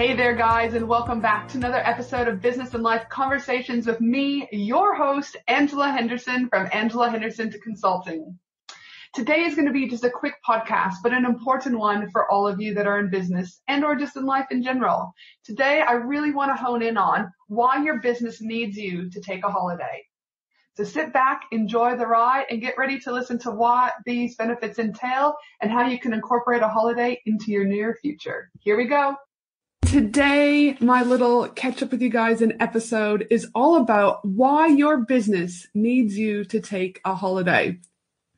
Hey there, guys, and welcome back to another episode of Business and Life Conversations with me, your host, Angela Henderson from Angela Henderson to Consulting. Today is going to be just a quick podcast, but an important one for all of you that are in business and or just in life in general. Today, I really want to hone in on why your business needs you to take a holiday. So sit back, enjoy the ride, and get ready to listen to what these benefits entail and how you can incorporate a holiday into your near future. Here we go. Today, my little catch up with you guys in episode is all about why your business needs you to take a holiday.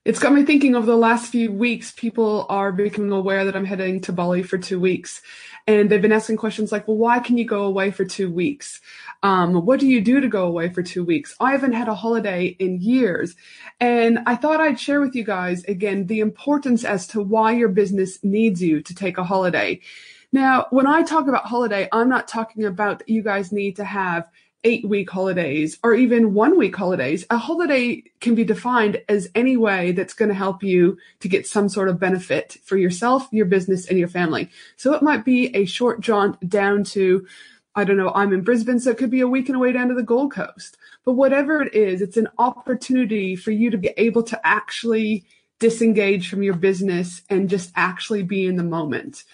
It's got me thinking over the last few weeks, people are becoming aware that I'm heading to Bali for two weeks. And they've been asking questions like, well, why can you go away for two weeks? Um, what do you do to go away for two weeks? I haven't had a holiday in years. And I thought I'd share with you guys again the importance as to why your business needs you to take a holiday. Now, when I talk about holiday, I'm not talking about that you guys need to have eight week holidays or even one week holidays. A holiday can be defined as any way that's going to help you to get some sort of benefit for yourself, your business, and your family. So it might be a short jaunt down to, I don't know, I'm in Brisbane, so it could be a weekend away down to the Gold Coast. But whatever it is, it's an opportunity for you to be able to actually disengage from your business and just actually be in the moment.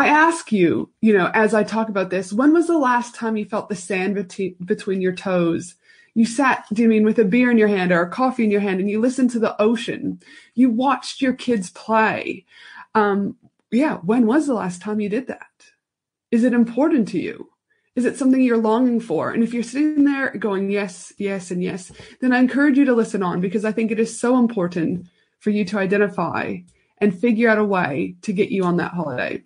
I ask you, you know, as I talk about this, when was the last time you felt the sand beti- between your toes? You sat, do you mean with a beer in your hand or a coffee in your hand and you listened to the ocean? You watched your kids play. Um, yeah, when was the last time you did that? Is it important to you? Is it something you're longing for? And if you're sitting there going, yes, yes, and yes, then I encourage you to listen on because I think it is so important for you to identify and figure out a way to get you on that holiday.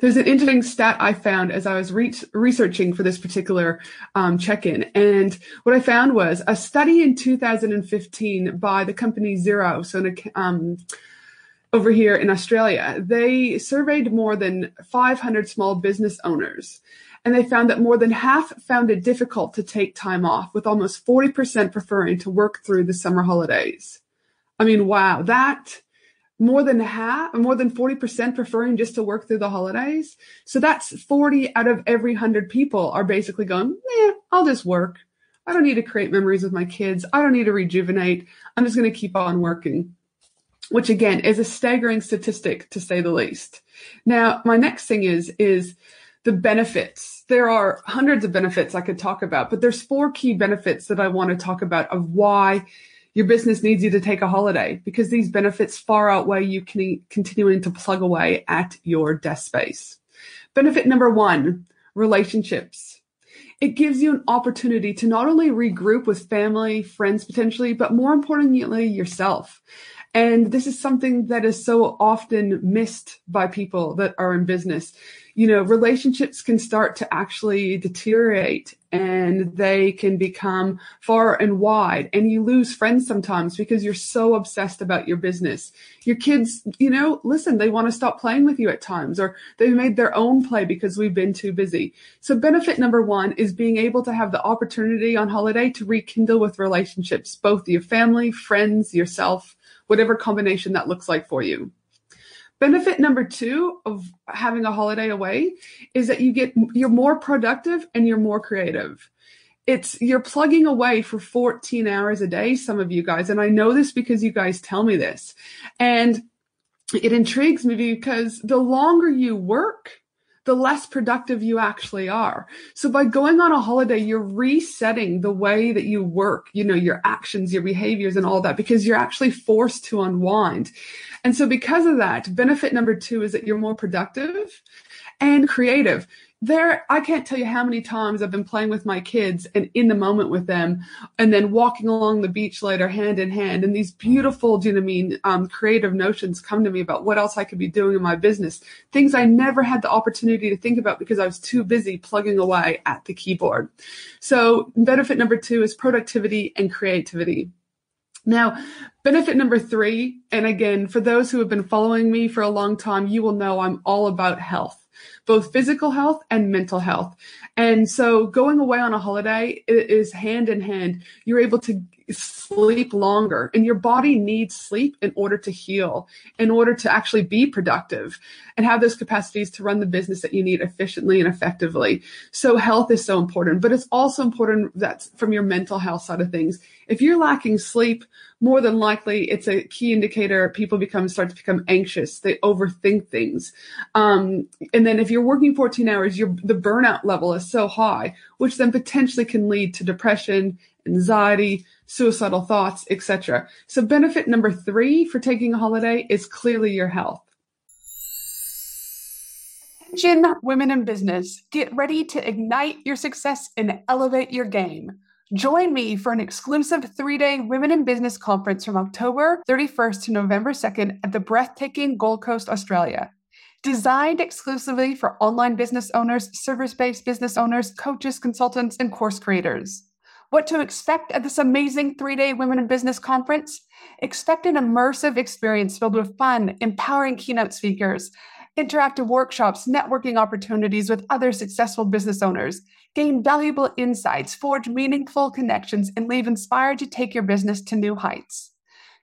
There's an interesting stat I found as I was re- researching for this particular um, check-in, and what I found was a study in 2015 by the company Xero, so um, over here in Australia. They surveyed more than 500 small business owners, and they found that more than half found it difficult to take time off, with almost 40% preferring to work through the summer holidays. I mean, wow, that more than half, more than 40% preferring just to work through the holidays. So that's 40 out of every 100 people are basically going, eh, I'll just work. I don't need to create memories with my kids. I don't need to rejuvenate. I'm just going to keep on working, which again is a staggering statistic to say the least. Now, my next thing is, is the benefits. There are hundreds of benefits I could talk about, but there's four key benefits that I want to talk about of why your business needs you to take a holiday because these benefits far outweigh you continuing to plug away at your desk space. Benefit number one, relationships. It gives you an opportunity to not only regroup with family, friends potentially, but more importantly, yourself. And this is something that is so often missed by people that are in business you know, relationships can start to actually deteriorate and they can become far and wide and you lose friends sometimes because you're so obsessed about your business. Your kids, you know, listen, they want to stop playing with you at times or they've made their own play because we've been too busy. So benefit number one is being able to have the opportunity on holiday to rekindle with relationships, both your family, friends, yourself, whatever combination that looks like for you. Benefit number two of having a holiday away is that you get, you're more productive and you're more creative. It's, you're plugging away for 14 hours a day, some of you guys. And I know this because you guys tell me this. And it intrigues me because the longer you work, the less productive you actually are. So by going on a holiday, you're resetting the way that you work, you know, your actions, your behaviors and all that because you're actually forced to unwind. And so because of that, benefit number two is that you're more productive and creative. There, I can't tell you how many times I've been playing with my kids and in the moment with them and then walking along the beach later hand in hand. And these beautiful, do you know I mean, um, creative notions come to me about what else I could be doing in my business. Things I never had the opportunity to think about because I was too busy plugging away at the keyboard. So benefit number two is productivity and creativity. Now, benefit number three, and again, for those who have been following me for a long time, you will know I'm all about health both physical health and mental health. And so going away on a holiday is hand in hand. You're able to sleep longer and your body needs sleep in order to heal, in order to actually be productive and have those capacities to run the business that you need efficiently and effectively. So health is so important, but it's also important that from your mental health side of things. If you're lacking sleep, more than likely it's a key indicator people become start to become anxious they overthink things um, and then if you're working 14 hours your the burnout level is so high which then potentially can lead to depression anxiety suicidal thoughts etc so benefit number three for taking a holiday is clearly your health Attention, women in business, get ready to ignite your success and elevate your game. Join me for an exclusive three day Women in Business conference from October 31st to November 2nd at the breathtaking Gold Coast, Australia. Designed exclusively for online business owners, service based business owners, coaches, consultants, and course creators. What to expect at this amazing three day Women in Business conference? Expect an immersive experience filled with fun, empowering keynote speakers, interactive workshops, networking opportunities with other successful business owners gain valuable insights, forge meaningful connections, and leave inspired to take your business to new heights.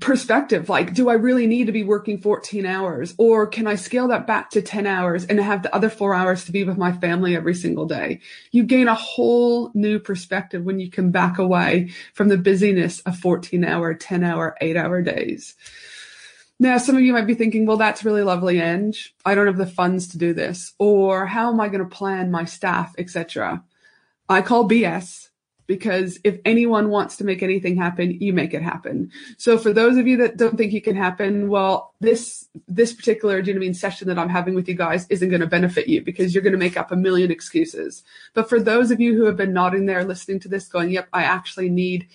Perspective, like, do I really need to be working 14 hours or can I scale that back to 10 hours and have the other four hours to be with my family every single day? You gain a whole new perspective when you can back away from the busyness of 14 hour, 10 hour, eight hour days. Now, some of you might be thinking, well, that's really lovely, Ange. I don't have the funds to do this. Or how am I going to plan my staff, etc. I call BS because if anyone wants to make anything happen, you make it happen. So for those of you that don't think you can happen, well, this this particular do mean session that I'm having with you guys isn't going to benefit you because you're going to make up a million excuses. But for those of you who have been nodding there listening to this going, yep, I actually need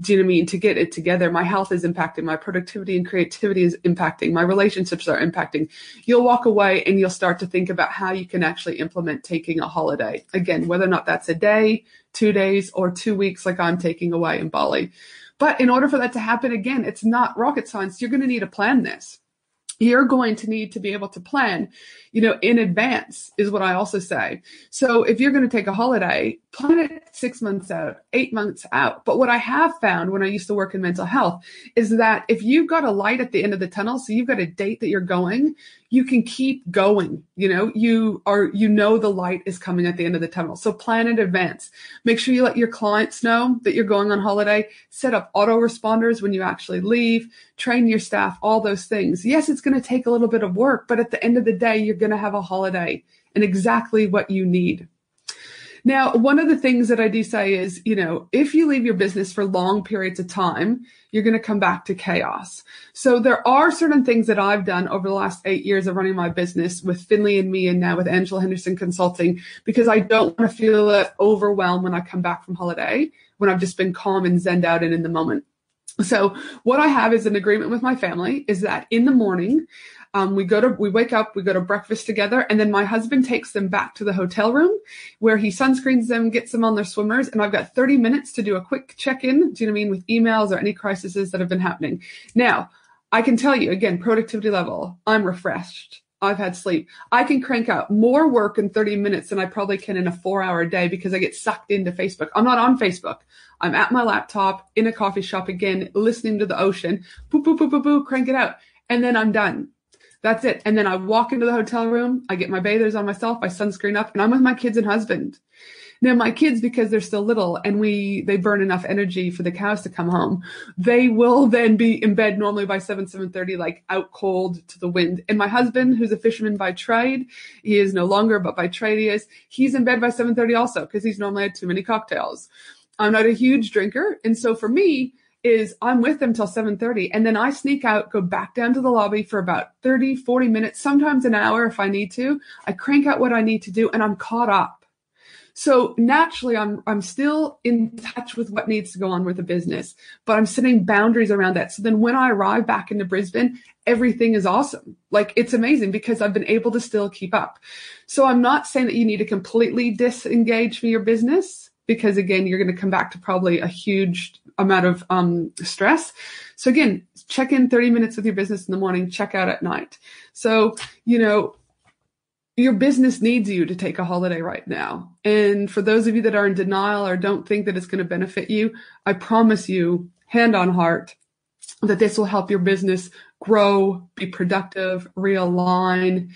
do mean? To get it together, my health is impacting, my productivity and creativity is impacting, my relationships are impacting. You'll walk away and you'll start to think about how you can actually implement taking a holiday. Again, whether or not that's a day, two days, or two weeks, like I'm taking away in Bali. But in order for that to happen, again, it's not rocket science. You're going to need to plan this you're going to need to be able to plan, you know, in advance is what I also say. So if you're going to take a holiday, plan it six months out, eight months out. But what I have found when I used to work in mental health is that if you've got a light at the end of the tunnel, so you've got a date that you're going, you can keep going. You know, you are, you know, the light is coming at the end of the tunnel. So plan in advance. Make sure you let your clients know that you're going on holiday. Set up autoresponders when you actually leave. Train your staff, all those things. Yes, it's going to take a little bit of work, but at the end of the day, you're going to have a holiday and exactly what you need. Now, one of the things that I do say is, you know, if you leave your business for long periods of time, you're going to come back to chaos. So there are certain things that I've done over the last eight years of running my business with Finley and me and now with Angela Henderson Consulting because I don't want to feel overwhelmed when I come back from holiday when I've just been calm and zened out and in the moment. So what I have is an agreement with my family is that in the morning, um, we go to, we wake up, we go to breakfast together, and then my husband takes them back to the hotel room where he sunscreens them, gets them on their swimmers, and I've got 30 minutes to do a quick check-in. Do you know what I mean? With emails or any crises that have been happening. Now, I can tell you again, productivity level, I'm refreshed. I've had sleep. I can crank out more work in 30 minutes than I probably can in a four hour day because I get sucked into Facebook. I'm not on Facebook. I'm at my laptop in a coffee shop again, listening to the ocean, boop, boop, boop, boop, boop, crank it out. And then I'm done That's it. And then I walk into the hotel room, I get my bathers on myself, I sunscreen up, and I'm with my kids and husband. Now my kids, because they're still little and we, they burn enough energy for the cows to come home, they will then be in bed normally by 7, 7.30, like out cold to the wind. And my husband, who's a fisherman by trade, he is no longer, but by trade he is, he's in bed by 7.30 also because he's normally had too many cocktails. I'm not a huge drinker. And so for me, is I'm with them till 7:30 and then I sneak out, go back down to the lobby for about 30, 40 minutes, sometimes an hour if I need to. I crank out what I need to do and I'm caught up. So naturally, I'm, I'm still in touch with what needs to go on with the business, but I'm setting boundaries around that. So then when I arrive back into Brisbane, everything is awesome. Like it's amazing because I've been able to still keep up. So I'm not saying that you need to completely disengage from your business because again, you're going to come back to probably a huge amount of um, stress. So again, check in 30 minutes with your business in the morning, check out at night. So, you know, your business needs you to take a holiday right now. And for those of you that are in denial or don't think that it's going to benefit you, I promise you, hand on heart, that this will help your business grow, be productive, realign,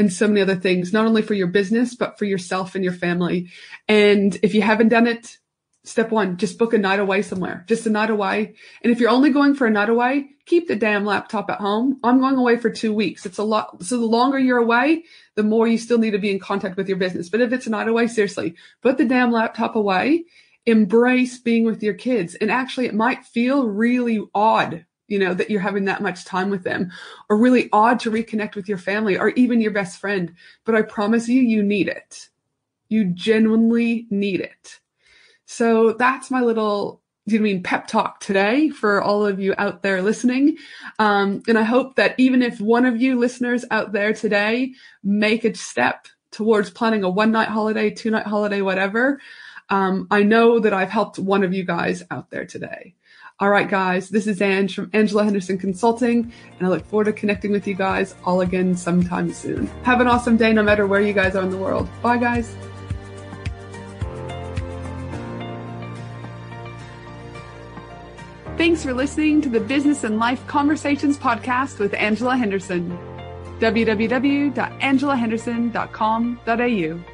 and so many other things, not only for your business, but for yourself and your family. And if you haven't done it, Step one, just book a night away somewhere, just a night away. And if you're only going for a night away, keep the damn laptop at home. I'm going away for two weeks. It's a lot. So the longer you're away, the more you still need to be in contact with your business. But if it's a night away, seriously, put the damn laptop away, embrace being with your kids. And actually it might feel really odd you know, that you're having that much time with them or really odd to reconnect with your family or even your best friend. But I promise you, you need it. You genuinely need it. So that's my little, you mean pep talk today for all of you out there listening? Um, and I hope that even if one of you listeners out there today make a step towards planning a one night holiday, two night holiday, whatever, um, I know that I've helped one of you guys out there today. All right, guys, this is Ange from Angela Henderson Consulting, and I look forward to connecting with you guys all again sometime soon. Have an awesome day no matter where you guys are in the world. Bye, guys. Thanks for listening to the Business and Life Conversations podcast with Angela Henderson. www.angelahenderson.com.au